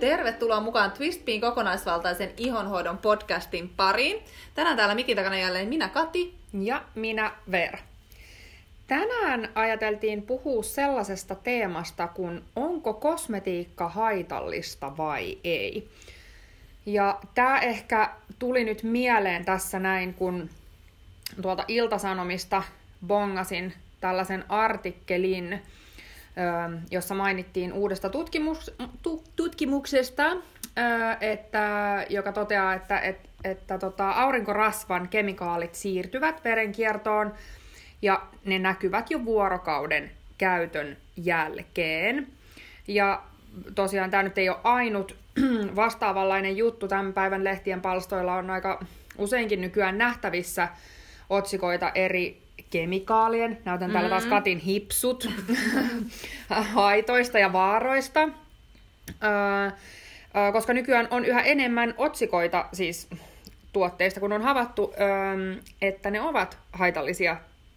Tervetuloa mukaan Twistpiin kokonaisvaltaisen ihonhoidon podcastin pariin. Tänään täällä mikin takana jälleen minä Kati. Ja minä Ver. Tänään ajateltiin puhua sellaisesta teemasta kuin onko kosmetiikka haitallista vai ei. Ja tämä ehkä tuli nyt mieleen tässä näin, kun tuolta Iltasanomista bongasin tällaisen artikkelin, jossa mainittiin uudesta tutkimus, tu, tutkimuksesta, että, joka toteaa, että, että, että tota, aurinkorasvan kemikaalit siirtyvät verenkiertoon ja ne näkyvät jo vuorokauden käytön jälkeen. Ja tosiaan tämä nyt ei ole ainut vastaavanlainen juttu. Tämän päivän lehtien palstoilla on aika useinkin nykyään nähtävissä otsikoita eri kemikaalien, näytän täällä taas mm. Katin hipsut, haitoista ja vaaroista. Öö, koska nykyään on yhä enemmän otsikoita siis tuotteista, kun on havaittu, öö, että ne ovat haitallisia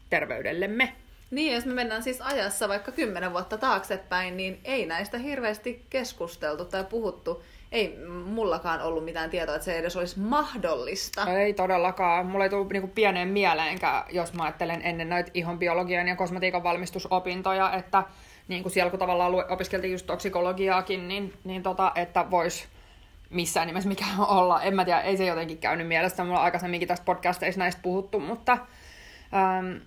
terveydellemme. Niin, jos me mennään siis ajassa vaikka kymmenen vuotta taaksepäin, niin ei näistä hirveästi keskusteltu tai puhuttu ei mullakaan ollut mitään tietoa, että se edes olisi mahdollista. Ei todellakaan. Mulla ei tullut niinku pieneen mieleenkään, jos mä ajattelen ennen näitä ihon biologian ja kosmetiikan valmistusopintoja, että niin kuin siellä kun tavallaan opiskeltiin just toksikologiaakin, niin, niin tota, että vois missään nimessä mikä olla. En mä tiedä, ei se jotenkin käynyt mielestä. Mulla on aikaisemminkin tästä podcasteissa näistä puhuttu, mutta Ähm,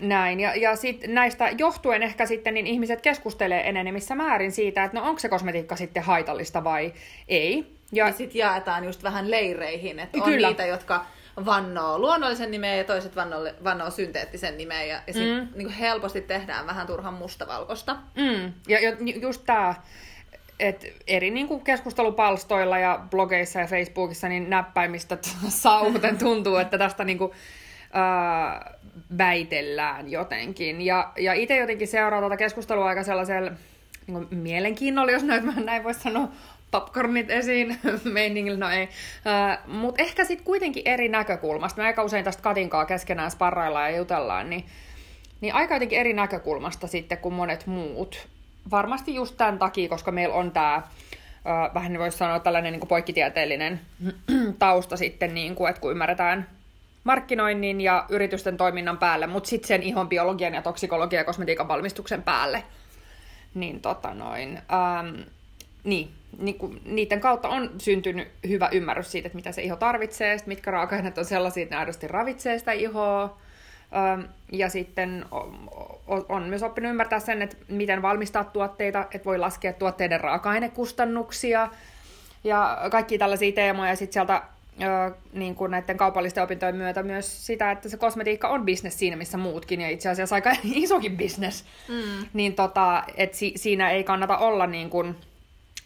näin. Ja, ja sit näistä johtuen ehkä sitten niin ihmiset keskustelee enenevissä määrin siitä, että no onko se kosmetiikka sitten haitallista vai ei. Ja, ja sitten jaetaan just vähän leireihin, että on Kyllä. niitä, jotka vannoo luonnollisen nimeä ja toiset vannoo, vannoo synteettisen nimeä ja, ja sitten mm. niin helposti tehdään vähän turhan mustavalkosta. Mm. Ja, ja just tämä, että eri niin kuin keskustelupalstoilla ja blogeissa ja Facebookissa niin näppäimistä saavuten tuntuu, että tästä niin kuin, ää, väitellään jotenkin. Ja, ja itse jotenkin seuraa tuota keskustelua aika sellaisella niin mielenkiinnolla, jos näin, näin voisi sanoa, popcornit esiin meiningillä, no ei. Uh, Mutta ehkä sitten kuitenkin eri näkökulmasta. Me aika usein tästä Katinkaa keskenään sparraillaan ja jutellaan, niin, niin aika jotenkin eri näkökulmasta sitten kuin monet muut. Varmasti just tämän takia, koska meillä on tämä uh, vähän niin voisi sanoa tällainen niin kuin poikkitieteellinen tausta sitten, niin kuin, että kun ymmärretään markkinoinnin ja yritysten toiminnan päälle, mutta sitten sen ihon biologian ja toksikologian ja kosmetiikan valmistuksen päälle. Niin tota noin, ähm, niin, niin niiden kautta on syntynyt hyvä ymmärrys siitä, että mitä se iho tarvitsee, sit mitkä raaka-aineet on sellaisia, että ne aidosti ravitsee sitä ihoa. Ähm, ja sitten on, on myös oppinut ymmärtää sen, että miten valmistaa tuotteita, että voi laskea tuotteiden raaka-ainekustannuksia ja kaikki tällaisia teemoja. Sitten sieltä niin kuin näiden kaupallisten opintojen myötä myös sitä, että se kosmetiikka on bisnes siinä, missä muutkin, ja itse asiassa aika isokin bisnes. Mm. Niin tota, että si- siinä ei kannata olla niin kuin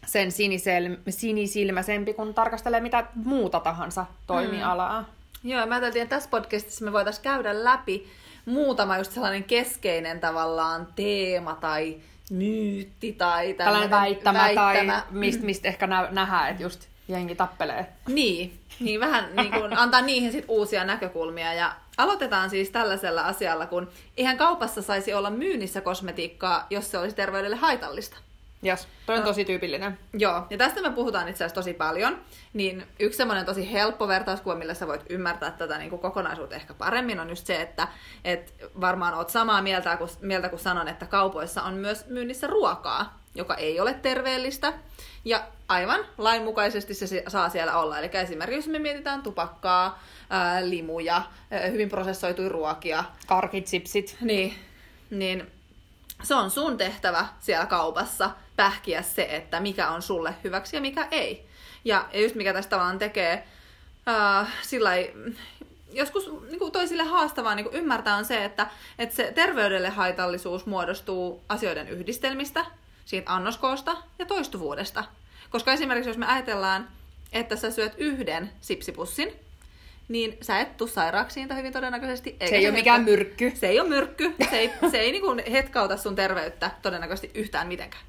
sen sinisel- sinisilmäisempi, kun tarkastelee mitä muuta tahansa toimialaa. Mm. Joo, mä ajattelin, että tässä podcastissa me voitaisiin käydä läpi muutama just sellainen keskeinen tavallaan teema tai myytti tai tällainen väittämä, väittämä. tai mistä mist ehkä nä- nähdään, että just jengi tappelee. Niin, niin vähän niin kuin antaa niihin sit uusia näkökulmia. Ja aloitetaan siis tällaisella asialla, kun eihän kaupassa saisi olla myynnissä kosmetiikkaa, jos se olisi terveydelle haitallista. Jas, toi on no. tosi tyypillinen. Joo, ja tästä me puhutaan itse asiassa tosi paljon. Niin yksi semmoinen tosi helppo vertauskuva, millä sä voit ymmärtää tätä niin kuin kokonaisuutta ehkä paremmin, on just se, että et varmaan oot samaa mieltä kun, mieltä, kun sanon, että kaupoissa on myös myynnissä ruokaa, joka ei ole terveellistä. Ja aivan lainmukaisesti se saa siellä olla. Eli esimerkiksi jos me mietitään tupakkaa, ää, limuja, ää, hyvin prosessoituja ruokia. Karkit, sipsit. Niin, niin se on sun tehtävä siellä kaupassa pähkiä se, että mikä on sulle hyväksi ja mikä ei. Ja, ja just mikä tästä vaan tekee ää, sillä joskus niin kuin toisille haastavaa niin kuin ymmärtää on se, että, että se terveydelle haitallisuus muodostuu asioiden yhdistelmistä, siitä annoskoosta ja toistuvuudesta. Koska esimerkiksi jos me ajatellaan, että sä syöt yhden sipsipussin, niin sä et tuu sairaaksi siitä hyvin todennäköisesti. Eikä se ei se ole mikään myrkky. Se ei ole myrkky. Se ei, se ei niin hetkauta sun terveyttä todennäköisesti yhtään mitenkään.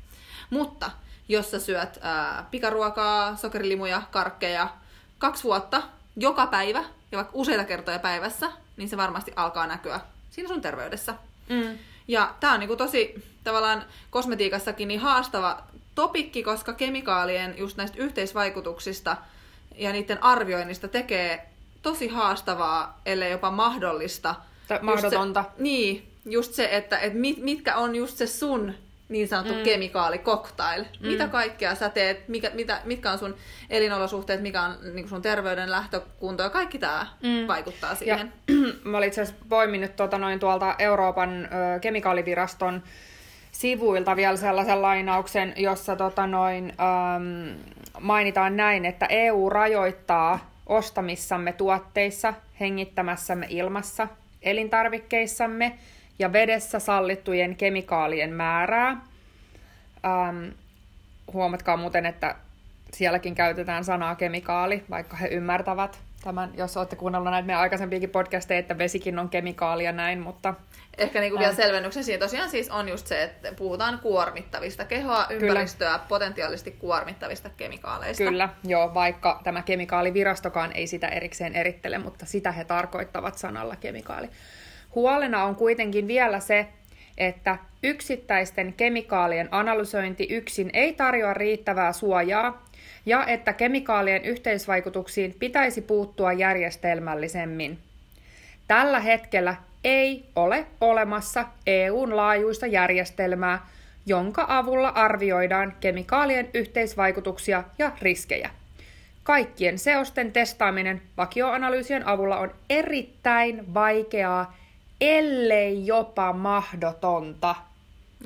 Mutta jos sä syöt ää, pikaruokaa, sokerilimuja, karkkeja kaksi vuotta, joka päivä ja vaikka useita kertoja päivässä, niin se varmasti alkaa näkyä siinä sun terveydessä. Mm. Ja tää on niinku tosi tavallaan kosmetiikassakin niin haastava topikki, koska kemikaalien just näistä yhteisvaikutuksista ja niiden arvioinnista tekee tosi haastavaa, ellei jopa mahdollista. Tai mahdotonta. Just se, niin, just se, että, että mit, mitkä on just se sun niin sanottu mm. kemikaalikoktail. Mm. Mitä kaikkea sä teet, mikä, mitä, mitkä on sun elinolosuhteet, mikä on niin sun terveyden lähtökunto ja kaikki tämä mm. vaikuttaa siihen. Ja, mä olin itse asiassa poiminut tuota noin tuolta Euroopan ö, kemikaaliviraston sivuilta vielä sellaisen lainauksen, jossa tota noin, äm, mainitaan näin, että EU rajoittaa ostamissamme tuotteissa, hengittämässämme ilmassa, elintarvikkeissamme ja vedessä sallittujen kemikaalien määrää. Ähm, huomatkaa muuten, että sielläkin käytetään sanaa kemikaali, vaikka he ymmärtävät tämän, jos olette kuunnelleet näitä meidän aikaisempiakin podcasteja, että vesikin on kemikaalia näin, mutta... Ehkä niin kuin vielä selvennyksen siihen tosiaan siis on just se, että puhutaan kuormittavista kehoa, ympäristöä, Kyllä. potentiaalisesti kuormittavista kemikaaleista. Kyllä, joo, vaikka tämä kemikaalivirastokaan ei sitä erikseen erittele, mutta sitä he tarkoittavat sanalla kemikaali. Huolena on kuitenkin vielä se, että yksittäisten kemikaalien analysointi yksin ei tarjoa riittävää suojaa ja että kemikaalien yhteisvaikutuksiin pitäisi puuttua järjestelmällisemmin. Tällä hetkellä ei ole olemassa EUn laajuista järjestelmää, jonka avulla arvioidaan kemikaalien yhteisvaikutuksia ja riskejä. Kaikkien seosten testaaminen vakioanalyysien avulla on erittäin vaikeaa, ellei jopa mahdotonta.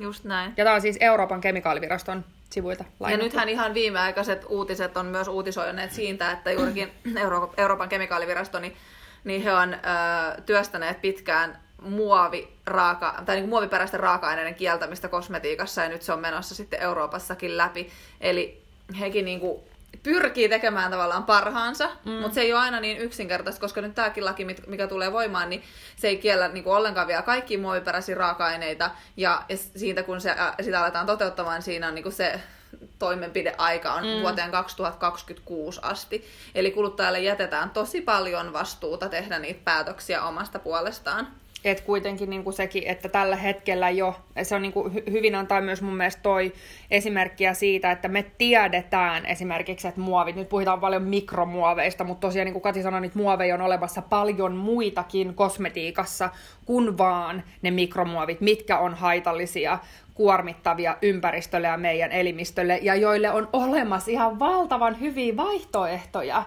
Just näin. Ja tämä on siis Euroopan kemikaaliviraston sivuilta lainattu. Ja nythän ihan viimeaikaiset uutiset on myös uutisoineet siitä, että juurikin Euro- Euroopan kemikaalivirasto, niin, niin he on ö, työstäneet pitkään muoviraaka, tai niin muoviperäisten raaka-aineiden kieltämistä kosmetiikassa, ja nyt se on menossa sitten Euroopassakin läpi. Eli hekin niin kuin pyrkii tekemään tavallaan parhaansa, mm. mutta se ei ole aina niin yksinkertaista, koska nyt tämäkin laki, mikä tulee voimaan, niin se ei kiellä niin kuin ollenkaan vielä kaikki muoviperäisiä raaka-aineita, ja, ja siitä kun se, sitä aletaan toteuttamaan, siinä on niin kuin se toimenpideaika on mm. vuoteen 2026 asti. Eli kuluttajalle jätetään tosi paljon vastuuta tehdä niitä päätöksiä omasta puolestaan että kuitenkin niin kuin sekin, että tällä hetkellä jo, se on niin kuin hyvin antaa myös mun mielestä toi esimerkkiä siitä, että me tiedetään esimerkiksi, että muovit, nyt puhutaan paljon mikromuoveista, mutta tosiaan niin kuin Kati sanoi, niin muoveja on olemassa paljon muitakin kosmetiikassa kuin vaan ne mikromuovit, mitkä on haitallisia, kuormittavia ympäristölle ja meidän elimistölle, ja joille on olemassa ihan valtavan hyviä vaihtoehtoja.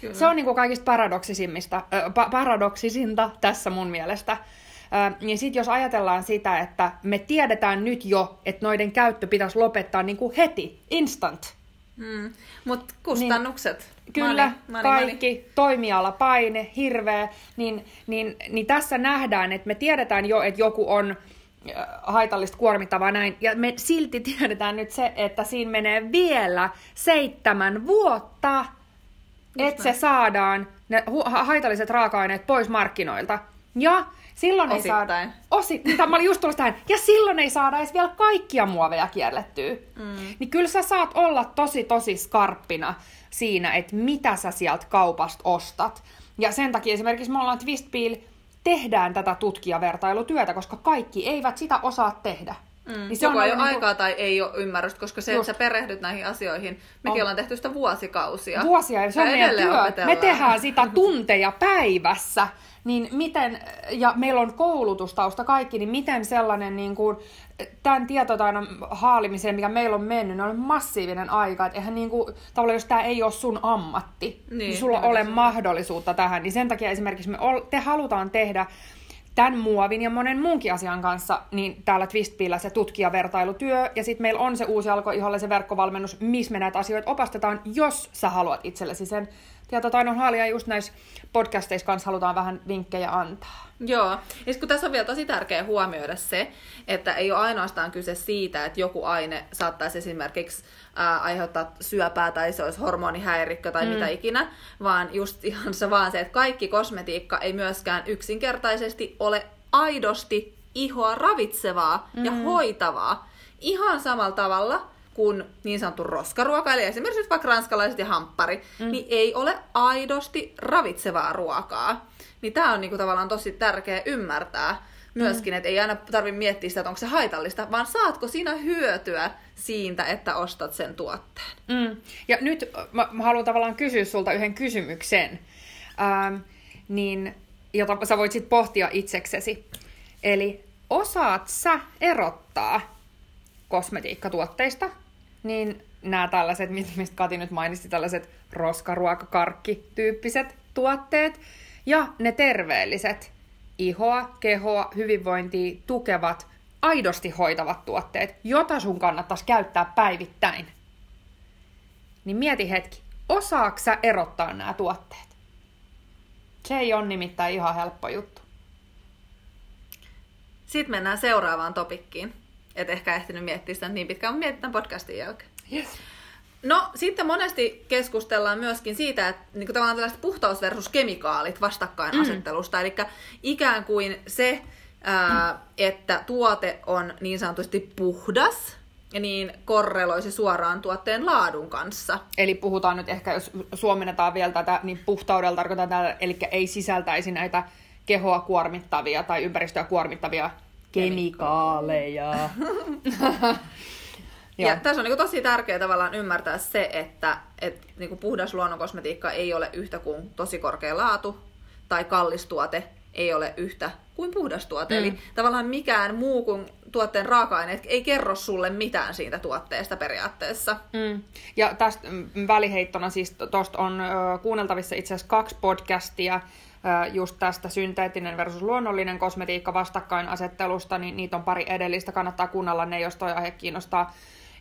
Kyllä. Se on niin kuin kaikista paradoksisimmista, äh, pa- paradoksisinta tässä mun mielestä. Äh, niin sitten jos ajatellaan sitä, että me tiedetään nyt jo, että noiden käyttö pitäisi lopettaa niin kuin heti, instant. Mm. Mutta kustannukset. Niin, kyllä, money, money, kaikki, money. toimialapaine, hirveä, niin, niin, niin tässä nähdään, että me tiedetään jo, että joku on haitallista kuormittavaa näin. Ja me silti tiedetään nyt se, että siinä menee vielä seitsemän vuotta että se saadaan ne haitalliset raaka-aineet pois markkinoilta. Ja silloin ei saada... Osi, mä olin just tullut tähän. Ja silloin ei saada edes vielä kaikkia muoveja kierlettyä. Mm. Niin kyllä sä saat olla tosi tosi skarppina siinä, että mitä sä sieltä kaupasta ostat. Ja sen takia esimerkiksi me ollaan Twistpeel tehdään tätä tutkijavertailutyötä, koska kaikki eivät sitä osaa tehdä. Mm. Niin se Joko on ei ole niin aikaa tai ei ole ymmärrystä, koska se, Just. että sä perehdyt näihin asioihin, mekin on. ollaan tehty sitä vuosikausia. Vuosia, ja se on meidän työ. Me tehdään sitä tunteja päivässä. Niin miten, ja meillä on koulutustausta kaikki, niin miten sellainen niin kuin, tämän tietotaidon haalimiseen, mikä meillä on mennyt, on massiivinen aika. Että eihän niin kuin, tavallaan, jos tämä ei ole sun ammatti, niin, niin sulla ole mahdollisuutta tähän. Niin sen takia esimerkiksi me te halutaan tehdä tämän muovin ja monen muunkin asian kanssa, niin täällä Twistpillä se tutkijavertailutyö, ja sitten meillä on se uusi alko se verkkovalmennus, missä me näitä asioita opastetaan, jos sä haluat itsellesi sen tietotaidon haalia, just näissä podcasteissa kanssa halutaan vähän vinkkejä antaa. Joo, ja kun tässä on vielä tosi tärkeää huomioida se, että ei ole ainoastaan kyse siitä, että joku aine saattaisi esimerkiksi ää, aiheuttaa syöpää tai se olisi hormonihäirikkö tai mm. mitä ikinä, vaan just ihan se vaan se, että kaikki kosmetiikka ei myöskään yksinkertaisesti ole aidosti ihoa ravitsevaa mm. ja hoitavaa. Ihan samalla tavalla kuin niin sanottu roskaruoka, eli esimerkiksi vaikka ranskalaiset ja hamppari, mm. niin ei ole aidosti ravitsevaa ruokaa. Niin tämä on niinku tavallaan tosi tärkeä ymmärtää, myöskin, mm. että ei aina tarvitse miettiä sitä, että onko se haitallista, vaan saatko siinä hyötyä siitä, että ostat sen tuotteen. Mm. Ja nyt mä, mä haluan tavallaan kysyä sulta yhden kysymyksen, ähm, niin, jota sä voit sitten pohtia itseksesi. Eli osaat sä erottaa kosmetiikkatuotteista, niin nämä tällaiset, mistä Kati nyt mainitsi, tällaiset roskaruokakarkki-tyyppiset tuotteet, ja ne terveelliset, ihoa, kehoa, hyvinvointia tukevat, aidosti hoitavat tuotteet, jota sun kannattaisi käyttää päivittäin. Niin mieti hetki, osaako sä erottaa nämä tuotteet? Se ei ole nimittäin ihan helppo juttu. Sitten mennään seuraavaan topikkiin. Et ehkä ehtinyt miettiä sitä niin pitkään, mutta mietitään podcastin jälkeen. Yes. No, sitten monesti keskustellaan myöskin siitä, että niin kuin tavallaan tällaiset puhtaus versus kemikaalit vastakkainasettelusta. Mm. Eli ikään kuin se, ää, että tuote on niin sanotusti puhdas, niin korreloisi suoraan tuotteen laadun kanssa. Eli puhutaan nyt ehkä, jos suomennetaan vielä tätä, niin puhtaudella tarkoittaa tätä, eli ei sisältäisi näitä kehoa kuormittavia tai ympäristöä kuormittavia kemikaaleja. Ja tässä on niin kuin tosi tärkeää tavallaan ymmärtää se, että et, niin kuin puhdas luonnonkosmetiikka ei ole yhtä kuin tosi korkea laatu, tai kallis tuote ei ole yhtä kuin puhdas tuote. Mm. Eli tavallaan mikään muu kuin tuotteen raaka-aineet ei kerro sulle mitään siitä tuotteesta periaatteessa. Mm. Ja tästä väliheittona siis tuosta on ö, kuunneltavissa itse asiassa kaksi podcastia, just tästä synteettinen versus luonnollinen kosmetiikka vastakkainasettelusta, niin niitä on pari edellistä, kannattaa kuunnella ne, jos toi aihe kiinnostaa.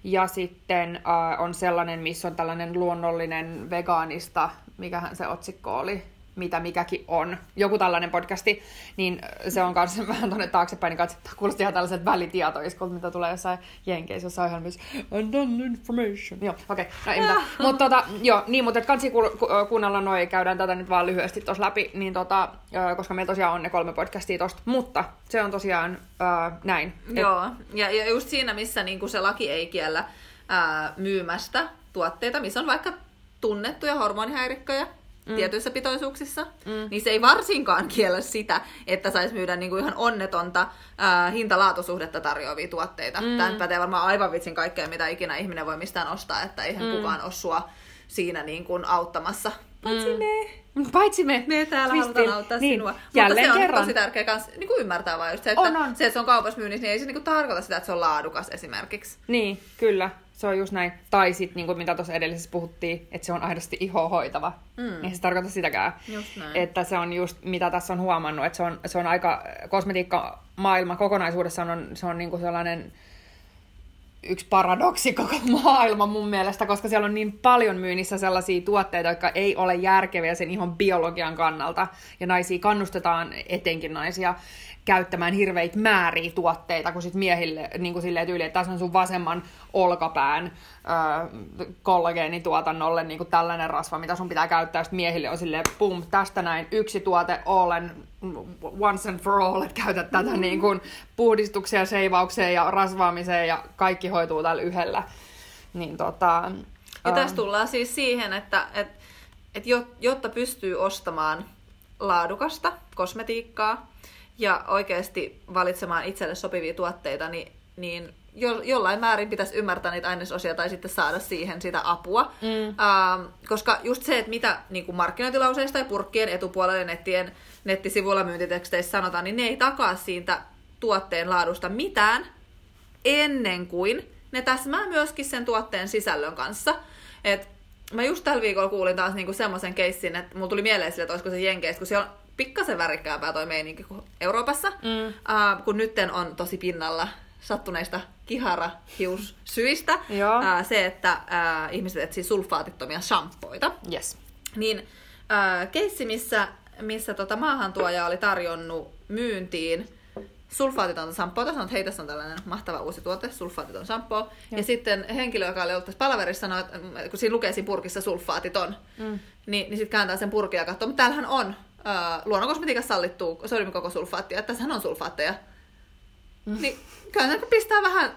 Ja sitten äh, on sellainen, missä on tällainen luonnollinen vegaanista, mikähän se otsikko oli, mitä mikäkin on, joku tällainen podcasti, niin se on kanssa vähän tuonne taaksepäin, niin katsotaan, kuulosti ihan tällaiset välitietoiskot, mitä tulee jossain jenkeissä, jossain ohjelmissa. Undone information. Joo, okei, okay. no ei mitään. mutta tota, joo, niin, mutta et kansi ku, ku, kuunnella noin, käydään tätä nyt vaan lyhyesti tuossa läpi, niin tota, koska meillä tosiaan on ne kolme podcastia tosta, mutta se on tosiaan äh, näin. Joo, ja, ja just siinä, missä niin se laki ei kiellä äh, myymästä tuotteita, missä on vaikka tunnettuja hormonihäirikköjä, mm. tietyissä pitoisuuksissa, mm. niin se ei varsinkaan kiellä sitä, että saisi myydä niinku ihan onnetonta ää, hinta-laatusuhdetta tarjoavia tuotteita. Mm. Tämä pätee varmaan aivan vitsin kaikkea, mitä ikinä ihminen voi mistään ostaa, että eihän mm. kukaan ole sua siinä niin kuin auttamassa. Paitsi mm. me. Paitsi me. Me täällä Twistin. halutaan auttaa niin. sinua. Jälleen Mutta se on kerran. tosi tärkeä kans, niin kuin ymmärtää vaan just se, että on, on. se, että se on kaupassa myynnissä, niin ei se niin kuin tarkoita sitä, että se on laadukas esimerkiksi. Niin, kyllä. Se on just näin. Tai sitten, niin kuin mitä tuossa edellisessä puhuttiin, että se on aidosti iho hoitava. Mm. Niin se tarkoita sitäkään. Just näin. Että se on just, mitä tässä on huomannut, että se on, se on aika, kosmetiikka maailma kokonaisuudessaan on, se on niin kuin sellainen yksi paradoksi koko maailma mun mielestä, koska siellä on niin paljon myynnissä sellaisia tuotteita, jotka ei ole järkeviä sen ihon biologian kannalta. Ja naisia kannustetaan, etenkin naisia, käyttämään hirveitä määriä tuotteita, kun sit miehille niin kuin silleen tyyli, että tässä on sun vasemman olkapään öö, kollageenituotannolle niin kuin tällainen rasva, mitä sun pitää käyttää, sitten miehille on silleen, pum, tästä näin yksi tuote and once and for all, että käytät tätä mm. niin kuin puhdistukseen, seivaukseen ja rasvaamiseen ja kaikki hoituu tällä yhdellä. Niin tota, ja tässä tullaan siis siihen, että et, et jotta pystyy ostamaan laadukasta kosmetiikkaa, ja oikeasti valitsemaan itselle sopivia tuotteita, niin, niin jo, jollain määrin pitäisi ymmärtää niitä ainesosia tai sitten saada siihen sitä apua. Mm. Uh, koska just se, että mitä niin kuin markkinointilauseista ja purkkien etupuolella nettien, nettisivuilla myyntiteksteissä sanotaan, niin ne ei takaa siitä tuotteen laadusta mitään ennen kuin ne täsmää myöskin sen tuotteen sisällön kanssa. Et mä just tällä viikolla kuulin taas niinku semmoisen keissin, että mulla tuli mieleen sille, että olisiko se Jenkeistä, kun siellä on pikkasen värikkäämpää toi meininki kuin Euroopassa, mm. uh, kun nytten on tosi pinnalla sattuneista kihara-hiussyistä uh, se, että uh, ihmiset etsii sulfaatittomia shampoita. Yes. Niin uh, keissi, missä, missä tota maahantuoja oli tarjonnut myyntiin sulfaatitonta shampoota, sanoi, että hei, tässä on tällainen mahtava uusi tuote, sulfaatiton shampoo. Ja, sitten henkilö, joka oli ollut tässä palaverissa, sanoi, että kun siinä lukee siinä purkissa sulfaatiton, mm. niin, niin sitten kääntää sen purkin ja katsoo, mutta täällähän on äh, luonnonkosmetiikassa sallittuu sodiumikokosulfaattia, että tässähän on sulfaatteja. Mm. Niin kyllä se pistää vähän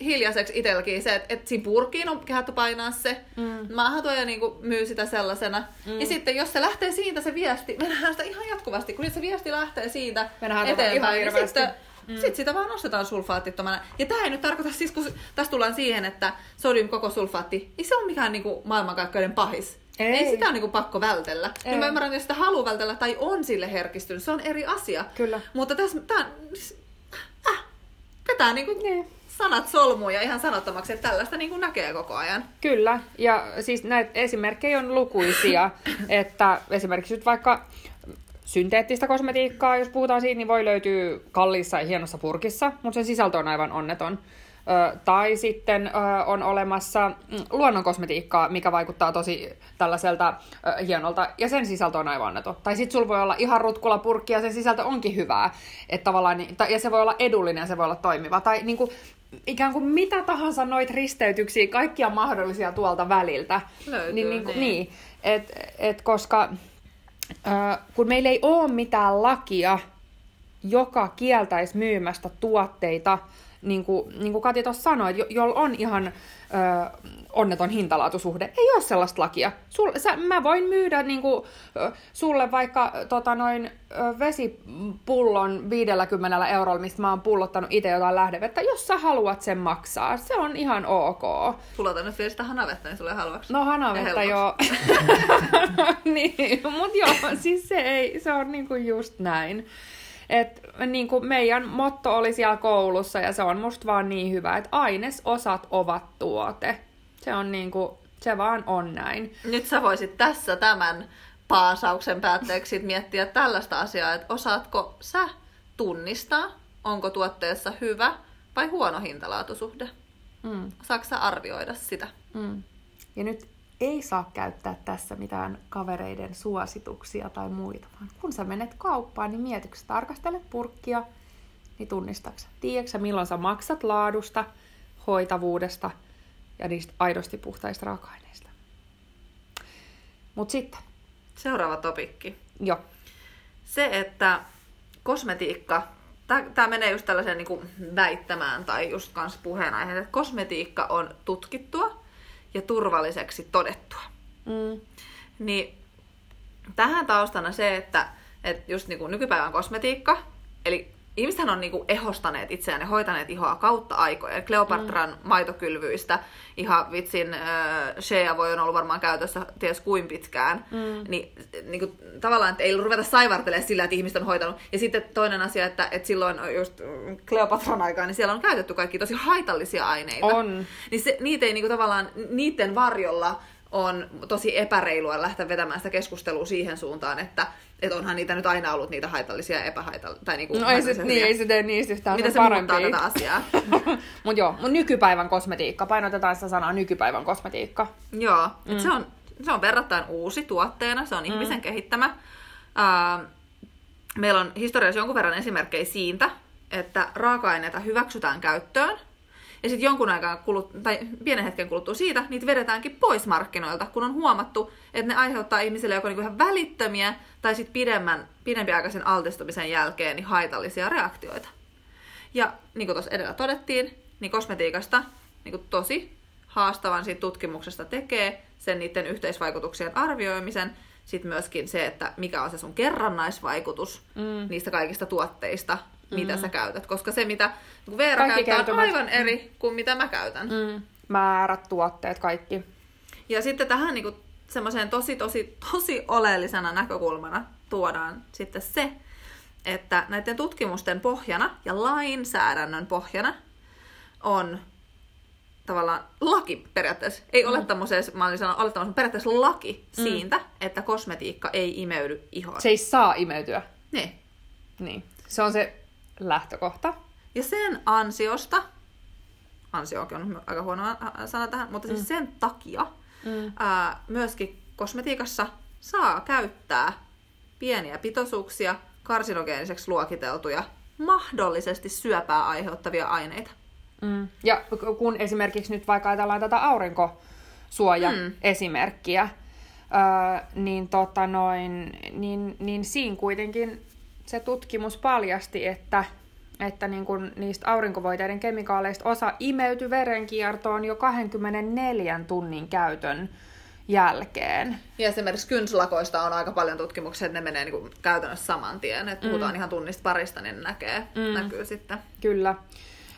hiljaiseksi itselläkin se, että, että siinä purkiin on kehattu painaa se. Mm. Maahantuoja niin myy sitä sellaisena. Mm. Ja sitten jos se lähtee siitä se viesti, me nähdään sitä ihan jatkuvasti, kun se viesti lähtee siitä eteenpäin, ihan niin sitten Mm. Sitten sitä vaan nostetaan sulfaattittomana. Ja tämä ei nyt tarkoita siis, kun tässä tullaan siihen, että sodium koko sulfaatti, ei se ole mikään niinku maailmankaikkeuden pahis. Ei, ei sitä ole niinku pakko vältellä. Ei. Niin mä ymmärrän, että sitä haluaa vältellä tai on sille herkistynyt. Se on eri asia. Kyllä. Mutta tässä, tää, äh, vetää niinku niin. Sanat solmuun ja ihan sanottomaksi, että tällaista niinku näkee koko ajan. Kyllä, ja siis näitä esimerkkejä on lukuisia, että esimerkiksi nyt vaikka synteettistä kosmetiikkaa, jos puhutaan siitä, niin voi löytyä kalliissa ja hienossa purkissa, mutta sen sisältö on aivan onneton. Ö, tai sitten ö, on olemassa mm, luonnonkosmetiikkaa, mikä vaikuttaa tosi tällaiselta ö, hienolta, ja sen sisältö on aivan onneton. Tai sitten sulla voi olla ihan rutkula purkki, ja sen sisältö onkin hyvää. Että tavallaan, ja se voi olla edullinen, ja se voi olla toimiva. Tai niin kuin, ikään kuin mitä tahansa noit risteytyksiä, kaikkia mahdollisia tuolta väliltä. Löytyy, niin, niin, niin, niin et, et koska kun meillä ei ole mitään lakia, joka kieltäisi myymästä tuotteita, niin kuin, niin kuin Kati tuossa sanoi, jo, jolla on ihan ö, onneton hintalaatusuhde. Ei ole sellaista lakia. Sul, sä, mä voin myydä niin kuin, sulle vaikka tota, noin, vesipullon 50 eurolla, mistä mä oon pullottanut itse jotain lähdevettä, jos sä haluat sen maksaa. Se on ihan ok. Pulotan nyt vielä sitä hanavettä, niin sulle halvaksi. No hanavettä joo. niin, mut joo, siis se, ei, se on niinku just näin. Et niin kuin meidän motto oli siellä koulussa ja se on musta vaan niin hyvä, että ainesosat ovat tuote. Se on niin kuin, se vaan on näin. Nyt sä voisit tässä tämän paasauksen päätteeksi miettiä tällaista asiaa, että osaatko sä tunnistaa, onko tuotteessa hyvä vai huono hintalaatusuhde? Mm. Osaatko sä arvioida sitä? Mm. Ja nyt ei saa käyttää tässä mitään kavereiden suosituksia tai muita, vaan kun sä menet kauppaan, niin mietitkö tarkastelet purkkia, niin tunnistatko Tiedätkö milloin sä maksat laadusta, hoitavuudesta ja niistä aidosti puhtaista raaka-aineista. Mut sitten. Seuraava topikki. Joo. Se, että kosmetiikka, tämä menee just tällaiseen niin väittämään tai just kans puheenaiheeseen, että kosmetiikka on tutkittua ja turvalliseksi todettua. Mm. Niin tähän taustana se, että, että just niin kuin nykypäivän kosmetiikka, eli ihmisethän on niinku ehostaneet itseään ja hoitaneet ihoa kautta aikojen. Kleopatran mm. maitokylvyistä ihan vitsin äh, Shea voi on ollut varmaan käytössä ties kuin pitkään. Mm. Niin, niinku, tavallaan, että ei ruveta saivartelemaan sillä, että ihmiset on hoitanut. Ja sitten toinen asia, että, että silloin just Kleopatran aikaan, niin siellä on käytetty kaikki tosi haitallisia aineita. On. Niin se, niitä ei niinku, tavallaan, niiden varjolla on tosi epäreilua lähteä vetämään sitä keskustelua siihen suuntaan, että et onhan niitä nyt aina ollut niitä haitallisia ja epähaitallisia. Tai niinku no ei se, niin, ei se tee niistä yhtään Miten se muuttaa tätä asiaa? Mut joo, mut nykypäivän kosmetiikka. Painotetaan sitä sanaa nykypäivän kosmetiikka. Joo, mm. se, on, se on verrattain uusi tuotteena, se on mm. ihmisen kehittämä. Uh, meillä on historiassa jonkun verran esimerkkejä siitä, että raaka-aineita hyväksytään käyttöön, ja sitten jonkun aikaa kulut, tai pienen hetken kuluttua siitä, niitä vedetäänkin pois markkinoilta, kun on huomattu, että ne aiheuttaa ihmisille joko niinku ihan välittömiä tai sitten pidemmän, pidempiaikaisen altistumisen jälkeen niin haitallisia reaktioita. Ja niin kuin tuossa edellä todettiin, niin kosmetiikasta niin kuin tosi haastavan siitä tutkimuksesta tekee sen niiden yhteisvaikutuksien arvioimisen, sitten myöskin se, että mikä on se sun kerrannaisvaikutus mm. niistä kaikista tuotteista, mitä mm. sä käytät. Koska se, mitä niin Veera kaikki käyttää, kertomat. on aivan eri mm. kuin mitä mä käytän. Mm. Määrät, tuotteet, kaikki. Ja sitten tähän niin semmoiseen tosi, tosi, tosi oleellisena näkökulmana tuodaan sitten se, että näiden tutkimusten pohjana ja lainsäädännön pohjana on tavallaan laki periaatteessa. Ei mm. ole tämmöiseen, mä olin sanonut, ole periaatteessa laki mm. siitä, että kosmetiikka ei imeydy ihoon. Se ei saa imeytyä. Niin. Niin. Se on se lähtökohta. Ja sen ansiosta, ansio on aika huono sana tähän, mutta siis mm. sen takia mm. ää, myöskin kosmetiikassa saa käyttää pieniä pitoisuuksia karsinogeeniseksi luokiteltuja, mahdollisesti syöpää aiheuttavia aineita. Mm. Ja kun esimerkiksi nyt vaikka ajatellaan tätä aurinkosuoja-esimerkkiä, mm. öö, niin, tota noin, niin, niin siinä kuitenkin se tutkimus paljasti, että, että niin kun niistä aurinkovoiteiden kemikaaleista osa imeytyi verenkiertoon jo 24 tunnin käytön jälkeen. Ja esimerkiksi kynslakoista on aika paljon tutkimuksia, että ne menee niin kuin käytännössä saman tien. Että puhutaan mm. ihan tunnista parista, niin näkee, mm. näkyy sitten. Kyllä.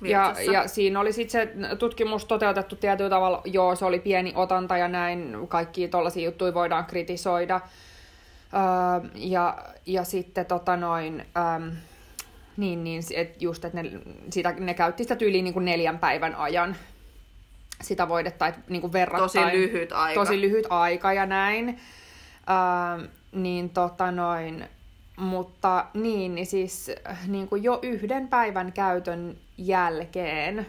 Ja, ja siinä oli sitten se tutkimus toteutettu tietyllä tavalla, joo, se oli pieni otanta ja näin, kaikki tollaisia juttuja voidaan kritisoida. Öö, ja, ja sitten tota noin, öö, niin, niin et just, että ne, sitä, ne käytti sitä tyyliin niin kuin neljän päivän ajan sitä voidetta, että niin kuin verrattain. Tosi lyhyt aika. Tosi lyhyt aika ja näin. Öö, niin tota noin, mutta niin, niin siis niin kuin jo yhden päivän käytön jälkeen,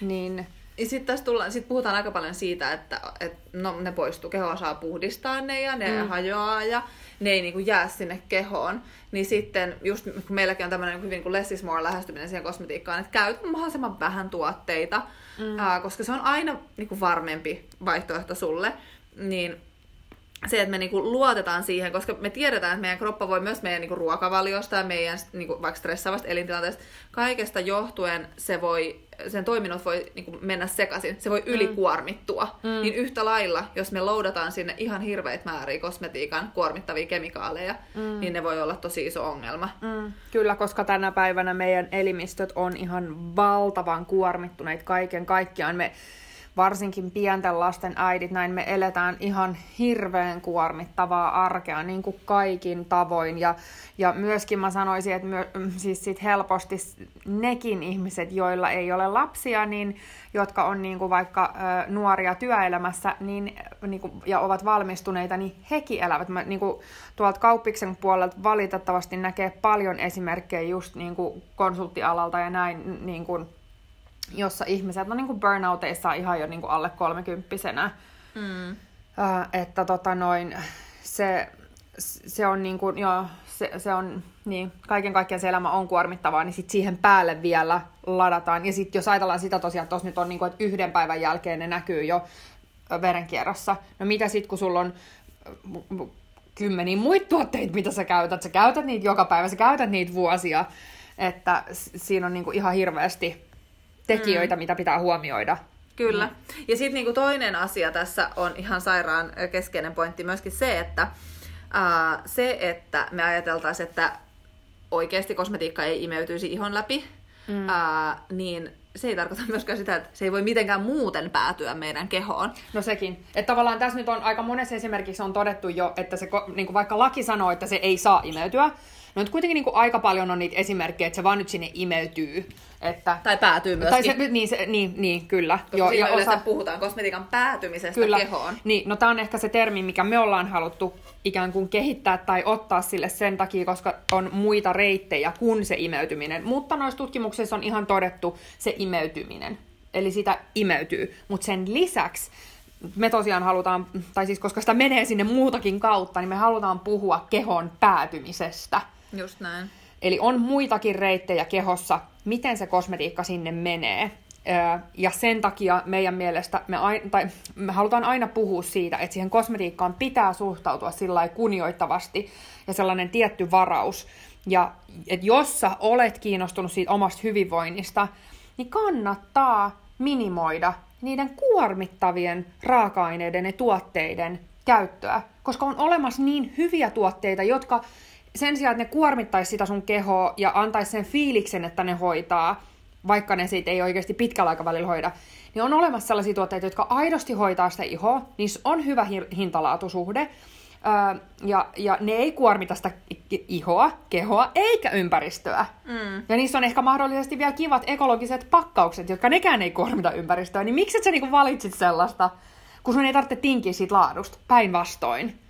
niin... Sitten tässä tullaan, sit puhutaan aika paljon siitä, että et, no, ne poistuu, keho osaa puhdistaa ne ja ne mm. hajoaa ja ne ei niinku jää sinne kehoon. Niin sitten just kun meilläkin on tämmöinen hyvin kuin less is more lähestyminen siihen kosmetiikkaan, että käytä mahdollisimman vähän tuotteita, mm. ää, koska se on aina niinku varmempi vaihtoehto sulle. Niin se, että me niinku luotetaan siihen, koska me tiedetään, että meidän kroppa voi myös meidän niinku ruokavaliosta ja meidän niinku vaikka stressaavasta elintilanteesta, kaikesta johtuen se voi, sen toiminnot voi niinku mennä sekaisin, se voi mm. ylikuormittua. Mm. Niin yhtä lailla, jos me loudataan sinne ihan hirveitä määriä kosmetiikan kuormittavia kemikaaleja, mm. niin ne voi olla tosi iso ongelma. Mm. Kyllä, koska tänä päivänä meidän elimistöt on ihan valtavan kuormittuneet kaiken kaikkiaan. Me varsinkin pienten lasten äidit, näin me eletään ihan hirveän kuormittavaa arkea niin kuin kaikin tavoin. Ja, ja myöskin mä sanoisin, että myö, siis sit helposti nekin ihmiset, joilla ei ole lapsia, niin, jotka on niin kuin vaikka ö, nuoria työelämässä niin, niin kuin, ja ovat valmistuneita, niin hekin elävät. Mä, niin kuin, tuolta kauppiksen puolelta valitettavasti näkee paljon esimerkkejä just niin kuin konsulttialalta ja näin niin kuin, jossa ihmiset on niin kuin burnouteissa ihan jo niin kuin alle kolmekymppisenä. Mm. Äh, että tota noin, se, se on niin kuin, joo, se, se on, niin, kaiken kaikkiaan se elämä on kuormittavaa, niin sit siihen päälle vielä ladataan. Ja sitten jos ajatellaan sitä tosiaan, että nyt on niin kuin, että yhden päivän jälkeen ne näkyy jo verenkierrossa. No mitä sitten, kun sulla on kymmeniä muita tuotteita, mitä sä käytät. Sä käytät niitä joka päivä, sä käytät niitä vuosia. Että siinä on niinku ihan hirveästi tekijöitä, mm. mitä pitää huomioida. Kyllä. Mm. Ja sitten niinku toinen asia tässä on ihan sairaan keskeinen pointti myöskin se, että uh, se, että me ajateltaisiin, että oikeasti kosmetiikka ei imeytyisi ihon läpi, mm. uh, niin se ei tarkoita myöskään sitä, että se ei voi mitenkään muuten päätyä meidän kehoon. No sekin. Että tavallaan tässä nyt on aika monessa esimerkiksi on todettu jo, että se, niin kuin vaikka laki sanoo, että se ei saa imeytyä, No nyt kuitenkin niin kuin aika paljon on niitä esimerkkejä, että se vaan nyt sinne imeytyy. Että... Tai päätyy myöskin. Tai se, niin, se, niin, niin, kyllä. Koska jo, ja osa... puhutaan kosmetiikan päätymisestä kyllä. kehoon. Niin, no tämä on ehkä se termi, mikä me ollaan haluttu ikään kuin kehittää tai ottaa sille sen takia, koska on muita reittejä kuin se imeytyminen. Mutta noissa tutkimuksissa on ihan todettu se imeytyminen. Eli sitä imeytyy. Mutta sen lisäksi me tosiaan halutaan, tai siis koska sitä menee sinne muutakin kautta, niin me halutaan puhua kehon päätymisestä. Just näin. Eli on muitakin reittejä kehossa, miten se kosmetiikka sinne menee. Ja sen takia meidän mielestä me, aina, tai me halutaan aina puhua siitä, että siihen kosmetiikkaan pitää suhtautua sillä kunnioittavasti ja sellainen tietty varaus. Ja että jos sä olet kiinnostunut siitä omasta hyvinvoinnista, niin kannattaa minimoida niiden kuormittavien raaka-aineiden ja tuotteiden käyttöä, koska on olemassa niin hyviä tuotteita, jotka sen sijaan, että ne kuormittaisi sitä sun kehoa ja antaisi sen fiiliksen, että ne hoitaa, vaikka ne siitä ei oikeasti pitkällä aikavälillä hoida, niin on olemassa sellaisia tuotteita, jotka aidosti hoitaa sitä ihoa, niissä on hyvä hintalaatusuhde, öö, ja, ja ne ei kuormita sitä ihoa, kehoa eikä ympäristöä. Mm. Ja niissä on ehkä mahdollisesti vielä kivat ekologiset pakkaukset, jotka nekään ei kuormita ympäristöä, niin miksi et sä niinku valitsit sellaista, kun sun ei tarvitse tinkiä siitä laadusta, päinvastoin.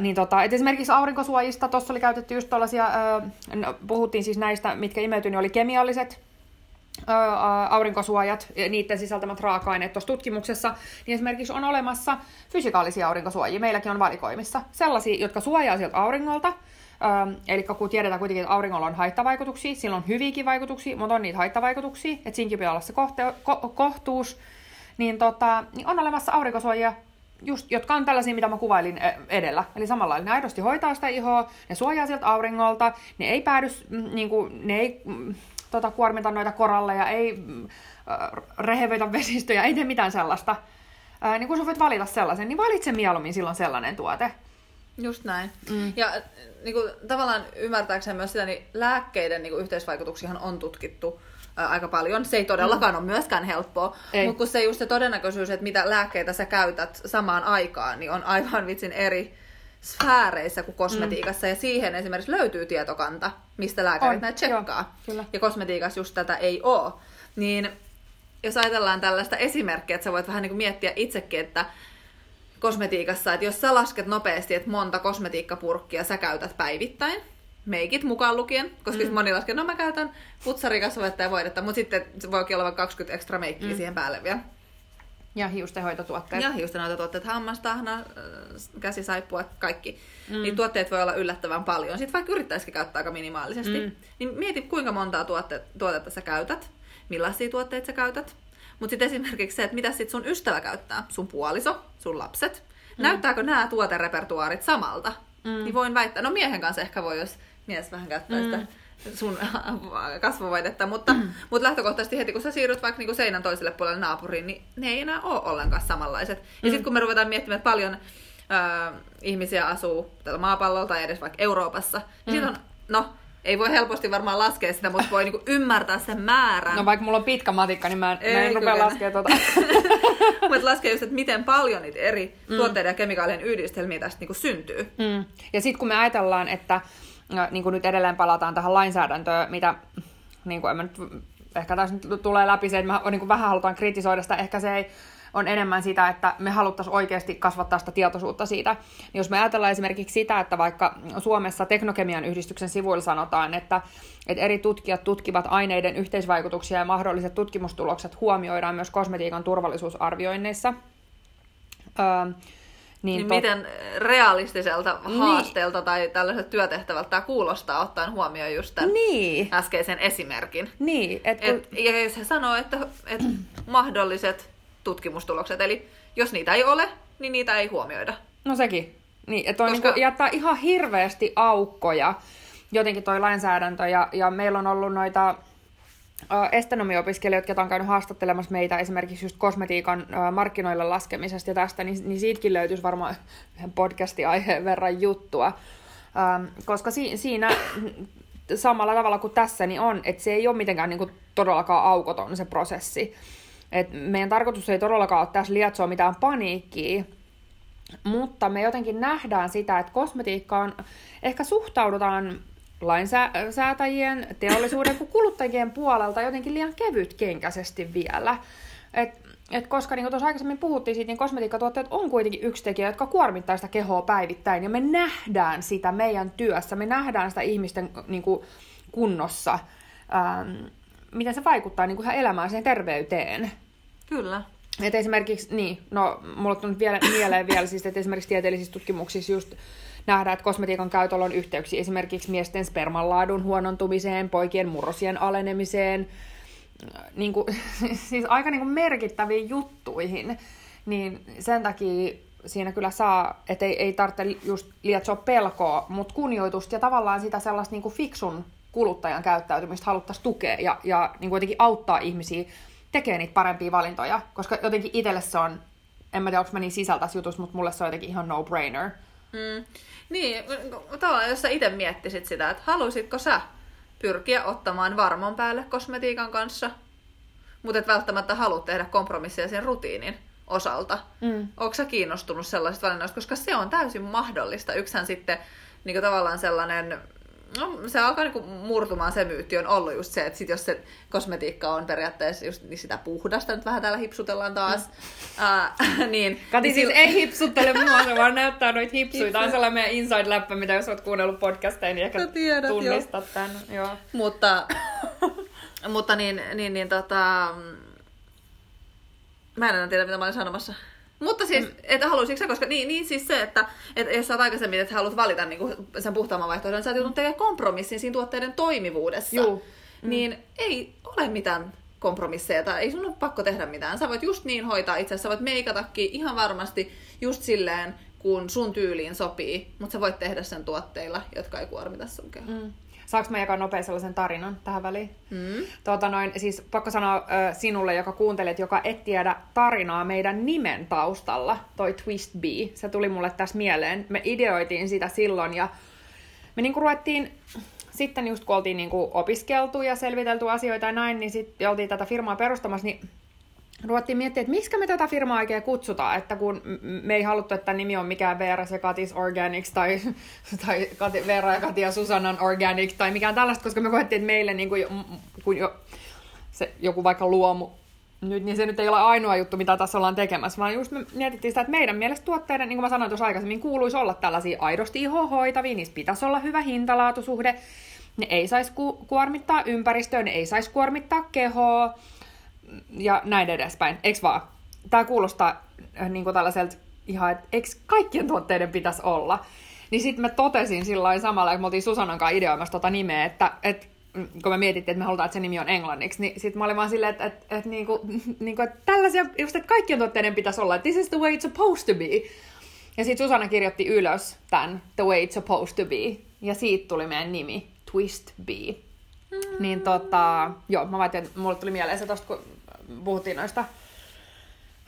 Niin tota, et esimerkiksi aurinkosuojista, tuossa oli käytetty just tällaisia, öö, no, puhuttiin siis näistä, mitkä imeytyi, niin oli kemialliset aurinkosuojat, ja niiden sisältämät raaka-aineet tuossa tutkimuksessa, niin esimerkiksi on olemassa fysikaalisia aurinkosuojia, meilläkin on valikoimissa, sellaisia, jotka suojaa sieltä auringolta, eli kun tiedetään kuitenkin, että auringolla on haittavaikutuksia, sillä on hyviäkin vaikutuksia, mutta on niitä haittavaikutuksia, että siinäkin pitää olla se kohte- ko- kohtuus, niin, tota, niin on olemassa aurinkosuojia, just, jotka on tällaisia, mitä mä kuvailin e, edellä. Eli samalla ne aidosti hoitaa sitä ihoa, ne suojaa sieltä auringolta, ne ei päädy, mm, niin kuin, ne ei mm, tota, kuormita noita koralleja, ei mm, rehevöitä vesistöjä, ei tee mitään sellaista. Ää, niin kun sä voit valita sellaisen, niin valitse mieluummin silloin sellainen tuote. Just näin. Mm. Ja niin kuin, tavallaan ymmärtääkseni myös sitä, niin lääkkeiden niin kuin, yhteisvaikutuksiahan on tutkittu aika paljon. Se ei todellakaan mm. ole myöskään helppoa, mutta kun se just se todennäköisyys, että mitä lääkkeitä sä käytät samaan aikaan, niin on aivan vitsin eri sfääreissä kuin kosmetiikassa, mm. ja siihen esimerkiksi löytyy tietokanta, mistä lääkärit on, näitä tsekkaa. Joo, ja kosmetiikassa just tätä ei ole. Niin jos ajatellaan tällaista esimerkkiä, että sä voit vähän niin kuin miettiä itsekin, että kosmetiikassa, että jos sä lasket nopeasti, että monta kosmetiikkapurkkia sä käytät päivittäin, meikit mukaan lukien, koska mm. moni laskee, no mä käytän putsarikasvetta ja voidetta, mutta sitten se voikin olla vaikka 20 ekstra meikkiä mm. siihen päälle vielä. Ja hiustenhoitotuotteet. Ja hiustenhoitotuotteet, hammastahna, käsisaippua, kaikki. Mm. Niin tuotteet voi olla yllättävän paljon. Sitten vaikka yrittäisikin käyttää aika minimaalisesti. Mm. Niin mieti, kuinka montaa tuotte, tuotetta sä käytät, millaisia tuotteita sä käytät. Mutta sitten esimerkiksi se, että mitä sit sun ystävä käyttää, sun puoliso, sun lapset. Mm. Näyttääkö nämä tuoterepertuaarit samalta? Mm. Niin voin väittää, no miehen kanssa ehkä voi, jos mies vähän käyttää mm. sitä sun kasvovoidetta, mutta, mm. mutta lähtökohtaisesti heti kun sä siirryt vaikka niinku seinän toiselle puolelle naapuriin, niin ne ei enää ole ollenkaan samanlaiset. Mm. Ja sitten kun me ruvetaan miettimään, että paljon äh, ihmisiä asuu tällä maapallolla tai edes vaikka Euroopassa, niin mm. on, no ei voi helposti varmaan laskea sitä, mutta voi niinku ymmärtää sen määrän. No vaikka mulla on pitkä matikka, niin mä en, ei, mä en rupea laskemaan tuota. mutta laskee just, että miten paljon niitä eri mm. tuotteiden ja kemikaalien yhdistelmiä tästä niinku syntyy. Mm. Ja sitten kun me ajatellaan, että niin kuin nyt edelleen palataan tähän lainsäädäntöön, mitä niin kuin en mä nyt, ehkä tässä nyt tulee läpi se, että me niin kuin vähän halutaan kritisoida sitä, ehkä se ei on enemmän sitä, että me haluttaisiin oikeasti kasvattaa sitä tietoisuutta siitä. Niin jos me ajatellaan esimerkiksi sitä, että vaikka Suomessa Teknokemian yhdistyksen sivuilla sanotaan, että, että eri tutkijat tutkivat aineiden yhteisvaikutuksia ja mahdolliset tutkimustulokset huomioidaan myös kosmetiikan turvallisuusarvioinneissa. Öö, niin, niin tot... miten realistiselta niin. haasteelta tai tällaiselta työtehtävältä tämä kuulostaa ottaen huomioon just tämän niin. äskeisen esimerkin. Niin. Et kun... et, ja jos he sanoo, että, että mahdolliset tutkimustulokset, eli jos niitä ei ole, niin niitä ei huomioida. No sekin. Niin, että on Koska... niin jättää ihan hirveästi aukkoja jotenkin toi lainsäädäntö, ja, ja meillä on ollut noita estenomiopiskelijat, jotka on käynyt haastattelemassa meitä esimerkiksi just kosmetiikan markkinoille laskemisesta ja tästä, niin, niin siitäkin löytyisi varmaan yhden podcasti-aiheen verran juttua. koska si, siinä samalla tavalla kuin tässä niin on, että se ei ole mitenkään niin kuin, todellakaan aukoton se prosessi. Et meidän tarkoitus ei todellakaan ole tässä lietsoa mitään paniikkiä, mutta me jotenkin nähdään sitä, että kosmetiikkaan ehkä suhtaudutaan lainsäätäjien, teollisuuden kuin kuluttajien puolelta jotenkin liian kevytkenkäisesti vielä. Et, et koska niin kuin tuossa aikaisemmin puhuttiin siitä, niin kosmetiikkatuotteet on kuitenkin yksi tekijä, jotka kuormittaa sitä kehoa päivittäin. Ja me nähdään sitä meidän työssä, me nähdään sitä ihmisten niin kuin, kunnossa, ähm, miten se vaikuttaa niin kuin ihan elämään, siihen terveyteen. Kyllä. Et esimerkiksi, niin, no, mulla on vielä mieleen vielä siis, että esimerkiksi tieteellisissä tutkimuksissa just nähdään, että kosmetiikan käytöllä on yhteyksiä esimerkiksi miesten spermanlaadun huonontumiseen, poikien murrosien alenemiseen, niin kuin, siis aika niin kuin merkittäviin juttuihin. Niin sen takia siinä kyllä saa, että ei, ei tarvitse just lietsoa pelkoa, mutta kunnioitusta ja tavallaan sitä sellaista niin kuin fiksun kuluttajan käyttäytymistä haluttaisiin tukea ja, ja niin kuin jotenkin auttaa ihmisiä tekemään niitä parempia valintoja, koska jotenkin itselle se on, en mä tiedä, onko mä niin sisältäisi jutus, mutta mulle se on jotenkin ihan no-brainer. Mm. Niin, tavallaan jos sä itse miettisit sitä, että haluaisitko sä pyrkiä ottamaan varmon päälle kosmetiikan kanssa, mutta et välttämättä halua tehdä kompromisseja sen rutiinin osalta. Mm. Onko sä kiinnostunut sellaisista valinnoista, koska se on täysin mahdollista. Yksihän sitten niin tavallaan sellainen No, se alkaa niinku murtumaan se myytti on ollut just se, että sit jos se kosmetiikka on periaatteessa just niin sitä puhdasta, nyt vähän täällä hipsutellaan taas, mm. uh, niin... Kati niin siis ei hipsuttele mua, se vaan näyttää noita hipsuja. Tämä on sellainen meidän inside-läppä, mitä jos olet kuunnellut podcasteja, niin ehkä tiedät, tunnistat jo. tämän. Joo. Mutta, mutta niin, niin, niin tota... Mä en enää tiedä, mitä mä olin sanomassa. Mutta siis, mm. että haluaisitko sä, koska niin, niin siis se, että, että jos sä oot aikaisemmin, että haluat valita niin kuin sen puhtaamman vaihtoehdon, niin sä oot joutunut tekemään kompromissin siinä tuotteiden toimivuudessa. Juu. Mm. Niin ei ole mitään kompromisseja tai ei sun ole pakko tehdä mitään. Sä voit just niin hoitaa itse sä voit meikatakin ihan varmasti just silleen, kun sun tyyliin sopii, mutta sä voit tehdä sen tuotteilla, jotka ei kuormita sun kehoa. Mm. Saanko mä jakaa nopea sellaisen tarinan tähän väliin? Mm. Tuota noin, siis pakko sanoa äh, sinulle, joka kuuntelet, joka et tiedä tarinaa meidän nimen taustalla, toi Twist B. Se tuli mulle tässä mieleen. Me ideoitiin sitä silloin ja me niinku ruvettiin sitten just kun oltiin niinku opiskeltu ja selvitelty asioita ja näin, niin sitten oltiin tätä firmaa perustamassa, niin ruvettiin miettiä, että miksi me tätä firmaa oikein kutsutaan, että kun me ei haluttu, että nimi on mikään Veera ja Katis Organics tai, tai Kati, Veera ja Katia Susannan Organic tai mikään tällaista, koska me koettiin, että meille niin kuin kun jo, se, joku vaikka luomu nyt, niin se nyt ei ole ainoa juttu, mitä tässä ollaan tekemässä, vaan just me mietittiin sitä, että meidän mielestä tuotteiden, niin kuin mä sanoin tuossa aikaisemmin, kuuluisi olla tällaisia aidosti ihohoitavia, niissä pitäisi olla hyvä hintalaatusuhde, ne ei saisi ku- kuormittaa ympäristöä, ne ei saisi kuormittaa kehoa, ja näin edespäin. Eiks vaan? Tämä kuulostaa äh, niin kuin tällaiselta ihan, että eikö kaikkien tuotteiden pitäisi olla? Niin sitten mä totesin sillä samalla, että me oltiin Susanan kanssa ideoimassa tota nimeä, että, että kun me mietittiin, että me halutaan, että se nimi on englanniksi, niin sitten mä olin vaan silleen, että, että, että, niinku, niinku, että tällaisia, just että kaikkien tuotteiden pitäisi olla, että this is the way it's supposed to be. Ja sitten Susanna kirjoitti ylös tämän, the way it's supposed to be. Ja siitä tuli meidän nimi, Twist B. Mm. Niin tota, joo, mä vaatin, että mulle tuli mieleen se tosta, kun puhuttiin noista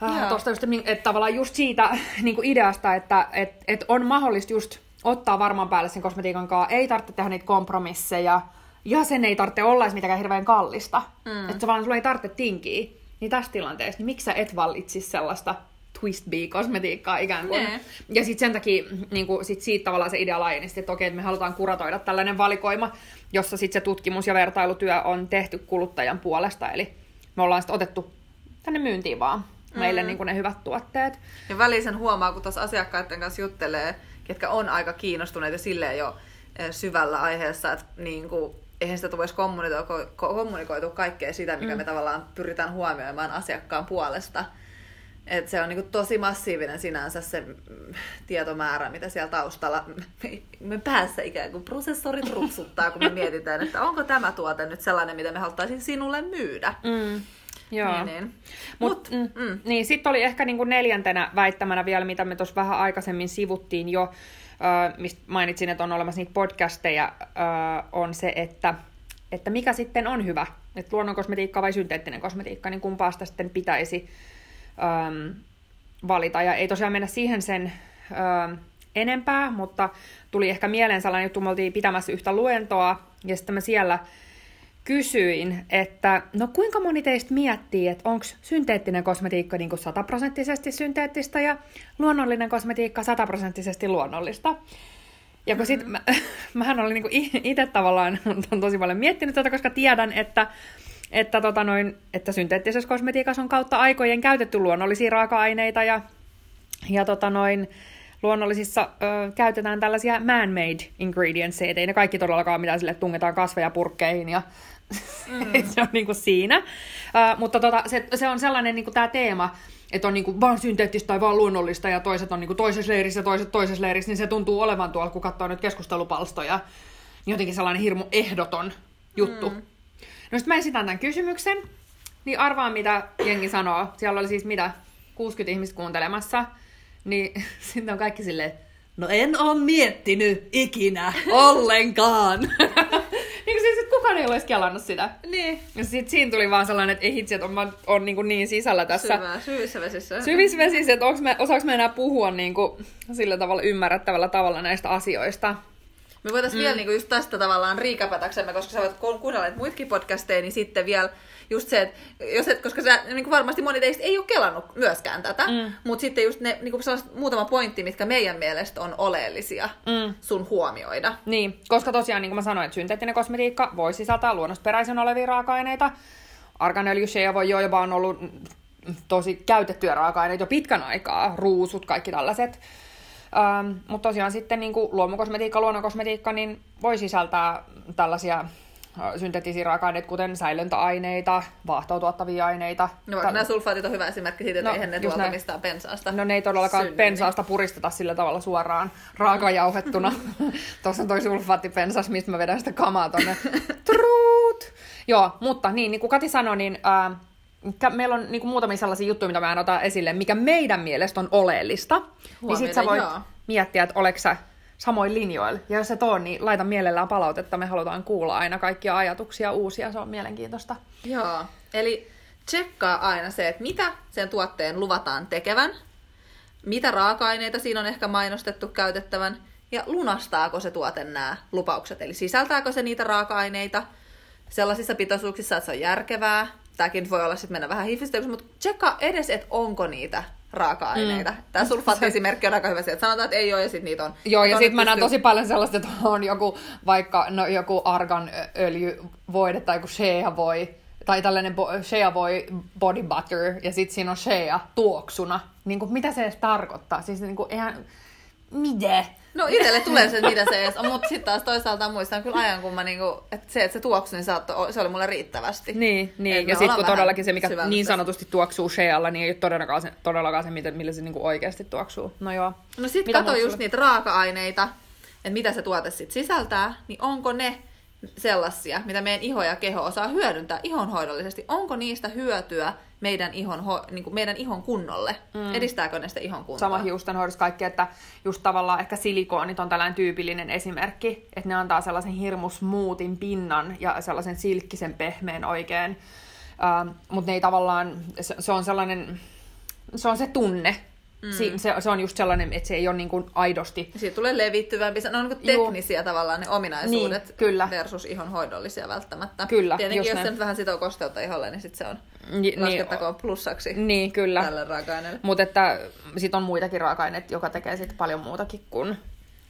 äh, tosta just, että tavallaan just siitä niin kuin ideasta, että et, et on mahdollista just ottaa varmaan päälle sen kosmetiikan kanssa, ei tarvitse tehdä niitä kompromisseja, ja sen ei tarvitse olla edes mitenkään hirveän kallista. Mm. Että vaan sulla ei tarvitse tinkiä. Niin tässä tilanteessa, niin miksi sä et valitsisi sellaista twist kosmetiikkaa ikään kuin. Ne. Ja sitten sen takia niin kuin, sit siitä tavallaan se idea laajeni, että okei, että me halutaan kuratoida tällainen valikoima, jossa sitten se tutkimus- ja vertailutyö on tehty kuluttajan puolesta. Eli me ollaan sitten otettu tänne myyntiin vaan meille mm. niin kuin ne hyvät tuotteet. Ja välisen huomaa, kun tuossa asiakkaiden kanssa juttelee, ketkä on aika kiinnostuneita silleen jo eh, syvällä aiheessa, että niin kuin, eihän sitä tulisi kommunikoitu, kommunikoitu kaikkea sitä, mikä mm. me tavallaan pyritään huomioimaan asiakkaan puolesta. Et se on niinku tosi massiivinen sinänsä se tietomäärä, mitä siellä taustalla me päässä ikään kuin prosessorit rupsuttaa, kun me mietitään, että onko tämä tuote nyt sellainen, mitä me haluttaisiin sinulle myydä. Mm. Joo. Niin, niin. Mut, Mut, mm, mm. Niin, sitten oli ehkä niinku neljäntenä väittämänä vielä, mitä me tuossa vähän aikaisemmin sivuttiin jo, äh, mistä mainitsin, että on olemassa niitä podcasteja, äh, on se, että, että mikä sitten on hyvä, että luonnonkosmetiikka vai synteettinen kosmetiikka, niin kumpaa sitä sitten pitäisi ähm, valita. Ja ei tosiaan mennä siihen sen ähm, enempää, mutta tuli ehkä mieleen sellainen juttu, me oltiin pitämässä yhtä luentoa, ja sitten mä siellä kysyin, että no kuinka moni teistä miettii, että onko synteettinen kosmetiikka niin kuin sataprosenttisesti synteettistä ja luonnollinen kosmetiikka sataprosenttisesti luonnollista. Ja kun sit mä, mähän olin niin itse tavallaan on tosi paljon miettinyt tätä, koska tiedän, että että, tota noin, että synteettisessä kosmetiikassa on kautta aikojen käytetty luonnollisia raaka-aineita ja, ja tota noin, luonnollisissa ö, käytetään tällaisia man-made ingredients, ei ne kaikki todellakaan mitään sille tungetaan kasveja purkkeihin ja mm. se on niinku siinä. Ö, mutta tota, se, se on sellainen niinku tämä teema, että on niinku vaan synteettistä tai vaan luonnollista ja toiset on niinku toisessa leirissä ja toiset toisessa leirissä, niin se tuntuu olevan tuolla, kun katsoo nyt keskustelupalstoja, jotenkin sellainen hirmu ehdoton juttu. Mm. No sitten mä esitän tämän kysymyksen, niin arvaa mitä jengi sanoo. Siellä oli siis mitä, 60 ihmistä kuuntelemassa. Niin sitten on kaikki silleen, no en ole miettinyt ikinä ollenkaan. niin siis, että kukaan ei ole edes kelannut sitä. Niin. Ja sitten siinä tuli vaan sellainen, että ei hitsi, että on, on niin, kuin niin sisällä tässä. Syvää, syvissä vesissä. Syvissä vesissä, että me, osaanko me enää puhua niin kuin, sillä tavalla ymmärrettävällä tavalla näistä asioista. Me voitaisiin mm. vielä niinku just tästä tavallaan riikapätäksemme, koska sä voit kuunnella muitakin podcasteja, niin sitten vielä just se, että jos et, koska sä, niin kuin varmasti moni teistä ei ole kelannut myöskään tätä, mm. mutta sitten just ne niin kuin muutama pointti, mitkä meidän mielestä on oleellisia mm. sun huomioida. Niin, koska tosiaan niin kuin mä sanoin, että synteettinen kosmetiikka voi sisältää luonnosperäisen olevia raaka-aineita. Arganöljy, voi jo jopa on ollut tosi käytettyjä raaka-aineita jo pitkän aikaa, ruusut, kaikki tällaiset. Ähm, mutta tosiaan sitten niin kuin luomukosmetiikka, luonnonkosmetiikka, niin voi sisältää tällaisia synteettisiä raaka-aineita, kuten säilöntäaineita, vaahtoutuottavia aineita. No vaikka Ta- nämä sulfaatit on hyvä esimerkki siitä, että no, eihän ne tuolta mistään pensaasta No ne ei todellakaan synny, pensaasta niin. puristeta sillä tavalla suoraan raakajauhettuna. Tuossa on toi sulfaattipensas, mistä mä vedän sitä kamaa tonne. Truut! Joo, mutta niin, niin kuin Kati sanoi, niin ää, meillä on niin kuin muutamia sellaisia juttuja, mitä me otan esille, mikä meidän mielestä on oleellista. Huomioiden, niin sit sä voit joo. miettiä, että oleks sä samoin linjoilla. Ja jos et ole, niin laita mielellään palautetta. Me halutaan kuulla aina kaikkia ajatuksia uusia. Se on mielenkiintoista. Joo. Eli tsekkaa aina se, että mitä sen tuotteen luvataan tekevän, mitä raaka-aineita siinä on ehkä mainostettu käytettävän, ja lunastaako se tuote nämä lupaukset. Eli sisältääkö se niitä raaka-aineita sellaisissa pitoisuuksissa, että se on järkevää. Tämäkin voi olla sitten mennä vähän hifistelyksi, mutta tsekkaa edes, että onko niitä raaka-aineita. Mm. Tämä sulfaatti-esimerkki on aika hyvä että sanotaan, että ei ole ja sitten niitä on. Joo, ja sitten mä näen tosi paljon sellaista, että on joku vaikka no, joku argan öljyvoide tai joku shea voi tai tällainen bo- shea voi body butter, ja sitten siinä on shea tuoksuna. Niin kuin, mitä se edes tarkoittaa? Siis niin kuin, eihän... Miten? No itselle tulee se, mitä se edes on, mutta sitten taas toisaalta muistan kyllä ajan, kun mä niinku, että se, että se tuoksu, niin saattoi, se oli mulle riittävästi. Niin, niin. ja sitten kun todellakin se, mikä niin sanotusti tuoksuu shealla, niin ei ole todellakaan se, todellakaan se millä se niinku oikeasti tuoksuu. No joo. No sitten kato just sulle? niitä raaka-aineita, että mitä se tuote sitten sisältää, niin onko ne sellaisia, mitä meidän iho ja keho osaa hyödyntää ihonhoidollisesti. Onko niistä hyötyä meidän ihon, niin kuin meidän ihon kunnolle? Mm. Edistääkö ne sitä ihon kuntoa? Sama hiustenhoidossa kaikki, että just tavallaan ehkä silikoonit on tällainen tyypillinen esimerkki, että ne antaa sellaisen hirmusmuutin pinnan ja sellaisen silkkisen pehmeän oikein. Uh, Mutta ne ei tavallaan, se, se on sellainen, se on se tunne, Mm. Si- se, se on just sellainen, että se ei ole niin kuin aidosti... Siitä tulee levittyvämpi. Ne on niin teknisiä Juu. tavallaan ne ominaisuudet niin, kyllä. versus ihon hoidollisia välttämättä. Kyllä, Tietenkin jos se nyt vähän sitoo kosteutta iholle, niin sitten se on Ni, laskettakoon niin, plussaksi niin, kyllä. tälle raaka-aineelle. Mutta että sit on muitakin raaka-aineita, joka tekee sit paljon muutakin kuin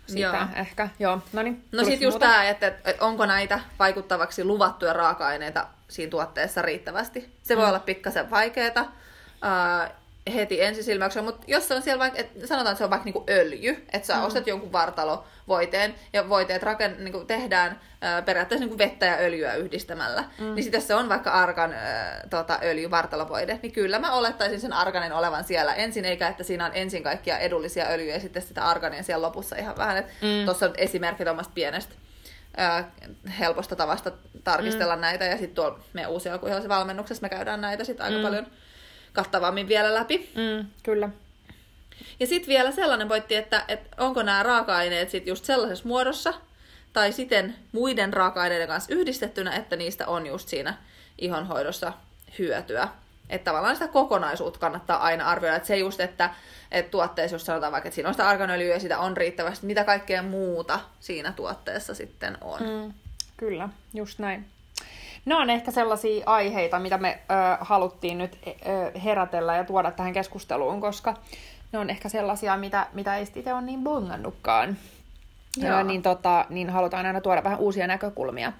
sitä Joo. ehkä. Joo, no niin. No sit just tämä, että, että onko näitä vaikuttavaksi luvattuja raaka-aineita siinä tuotteessa riittävästi. Se voi mm. olla pikkasen vaikeeta. Uh, heti ensisilmäyksellä, mutta jos se on siellä vaikka, että sanotaan, että se on vaikka niinku öljy, että sä mm. ostat jonkun vartalovoiteen ja voiteet raken, niinku tehdään ää, periaatteessa niinku vettä ja öljyä yhdistämällä, mm. niin sitten jos se on vaikka arkan ää, tota, öljy, vartalovoide, niin kyllä mä olettaisin sen arganin olevan siellä ensin, eikä että siinä on ensin kaikkia edullisia öljyjä ja sitten sitä argania siellä lopussa ihan vähän. Mm. Tuossa on esimerkki tuommoista pienestä ää, helposta tavasta tarkistella mm. näitä, ja sitten tuolla meidän uusi valmennuksessa me käydään näitä sitten aika mm. paljon kattavammin vielä läpi. Mm, kyllä. Ja sitten vielä sellainen pointti, että, että onko nämä raaka-aineet sitten just sellaisessa muodossa, tai sitten muiden raaka-aineiden kanssa yhdistettynä, että niistä on just siinä ihonhoidossa hyötyä. Että tavallaan sitä kokonaisuutta kannattaa aina arvioida. Että se just, että, että tuotteessa jos sanotaan vaikka, että siinä on sitä arganöljyä ja sitä on riittävästi, mitä kaikkea muuta siinä tuotteessa sitten on. Mm, kyllä, just näin. Ne on ehkä sellaisia aiheita, mitä me ö, haluttiin nyt ö, herätellä ja tuoda tähän keskusteluun, koska ne on ehkä sellaisia, mitä, mitä ei itse ole niin bongannutkaan. Joo. Ö, niin, tota, niin halutaan aina tuoda vähän uusia näkökulmia.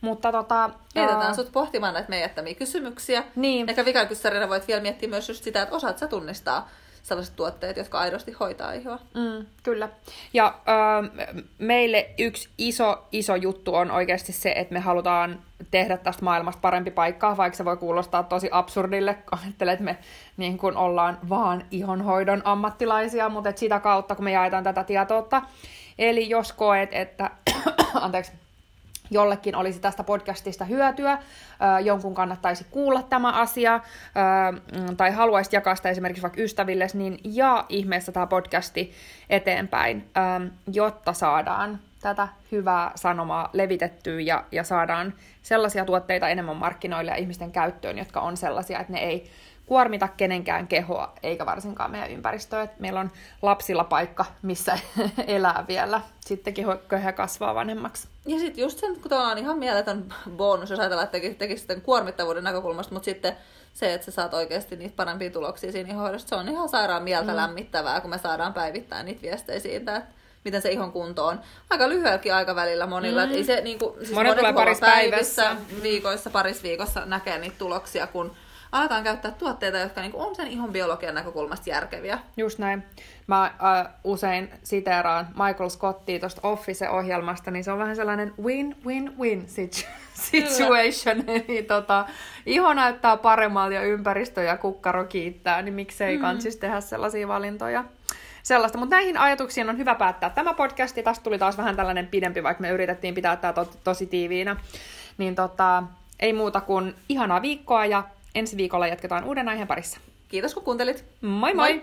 Mutta tota... Mietitään uh... sut pohtimaan näitä meidän kysymyksiä. Niin. Ehkä vikakyssärinä voit vielä miettiä myös just sitä, että osaat sä tunnistaa sellaiset tuotteet, jotka aidosti hoitaa ihoa. Mm, kyllä. Ja äh, meille yksi iso, iso juttu on oikeasti se, että me halutaan tehdä tästä maailmasta parempi paikka, vaikka se voi kuulostaa tosi absurdille, kun ajattelee, että me niin kun ollaan vaan ihonhoidon ammattilaisia, mutta sitä kautta, kun me jaetaan tätä tietoutta. Eli jos koet, että anteeksi, jollekin olisi tästä podcastista hyötyä, jonkun kannattaisi kuulla tämä asia, mm, tai haluaisit jakaa sitä esimerkiksi vaikka ystäville, niin jaa ihmeessä tämä podcasti eteenpäin, jotta saadaan tätä hyvää sanomaa levitettyä ja, ja saadaan sellaisia tuotteita enemmän markkinoille ja ihmisten käyttöön, jotka on sellaisia, että ne ei kuormita kenenkään kehoa, eikä varsinkaan meidän ympäristöä. Et meillä on lapsilla paikka, missä elää vielä sittenkin, kun he kasvaa vanhemmaksi. Ja sitten just sen, kun on ihan mieletön bonus, jos ajatellaan, että tekisi, tekisi sitten kuormittavuuden näkökulmasta, mutta sitten se, että sä saat oikeasti niitä parempia tuloksia siinä hoidosta, se on ihan sairaan mieltä mm. lämmittävää, kun me saadaan päivittää niitä viestejä siitä, että miten se ihon kunto on. Aika lyhyelläkin aikavälillä monilla. Mm. ei se, niin kuin, siis monet, monet parissa päivässä, viikoissa, parissa viikossa näkee niitä tuloksia, kun aletaan käyttää tuotteita, jotka niinku on sen ihon biologian näkökulmasta järkeviä. Just näin. Mä äh, usein siteeraan Michael Scottia tuosta Office-ohjelmasta, niin se on vähän sellainen win-win-win situation. Eli tota, iho näyttää paremmalta ja ympäristö ja kukkaro kiittää, niin miksei mm. kansis siis tehdä sellaisia valintoja sellaista. Mutta näihin ajatuksiin on hyvä päättää tämä podcast. Tästä tuli taas vähän tällainen pidempi, vaikka me yritettiin pitää tämä to- tosi tiiviinä. Niin tota, ei muuta kuin ihanaa viikkoa ja ensi viikolla jatketaan uuden aiheen parissa. Kiitos kun kuuntelit. Moi moi! moi.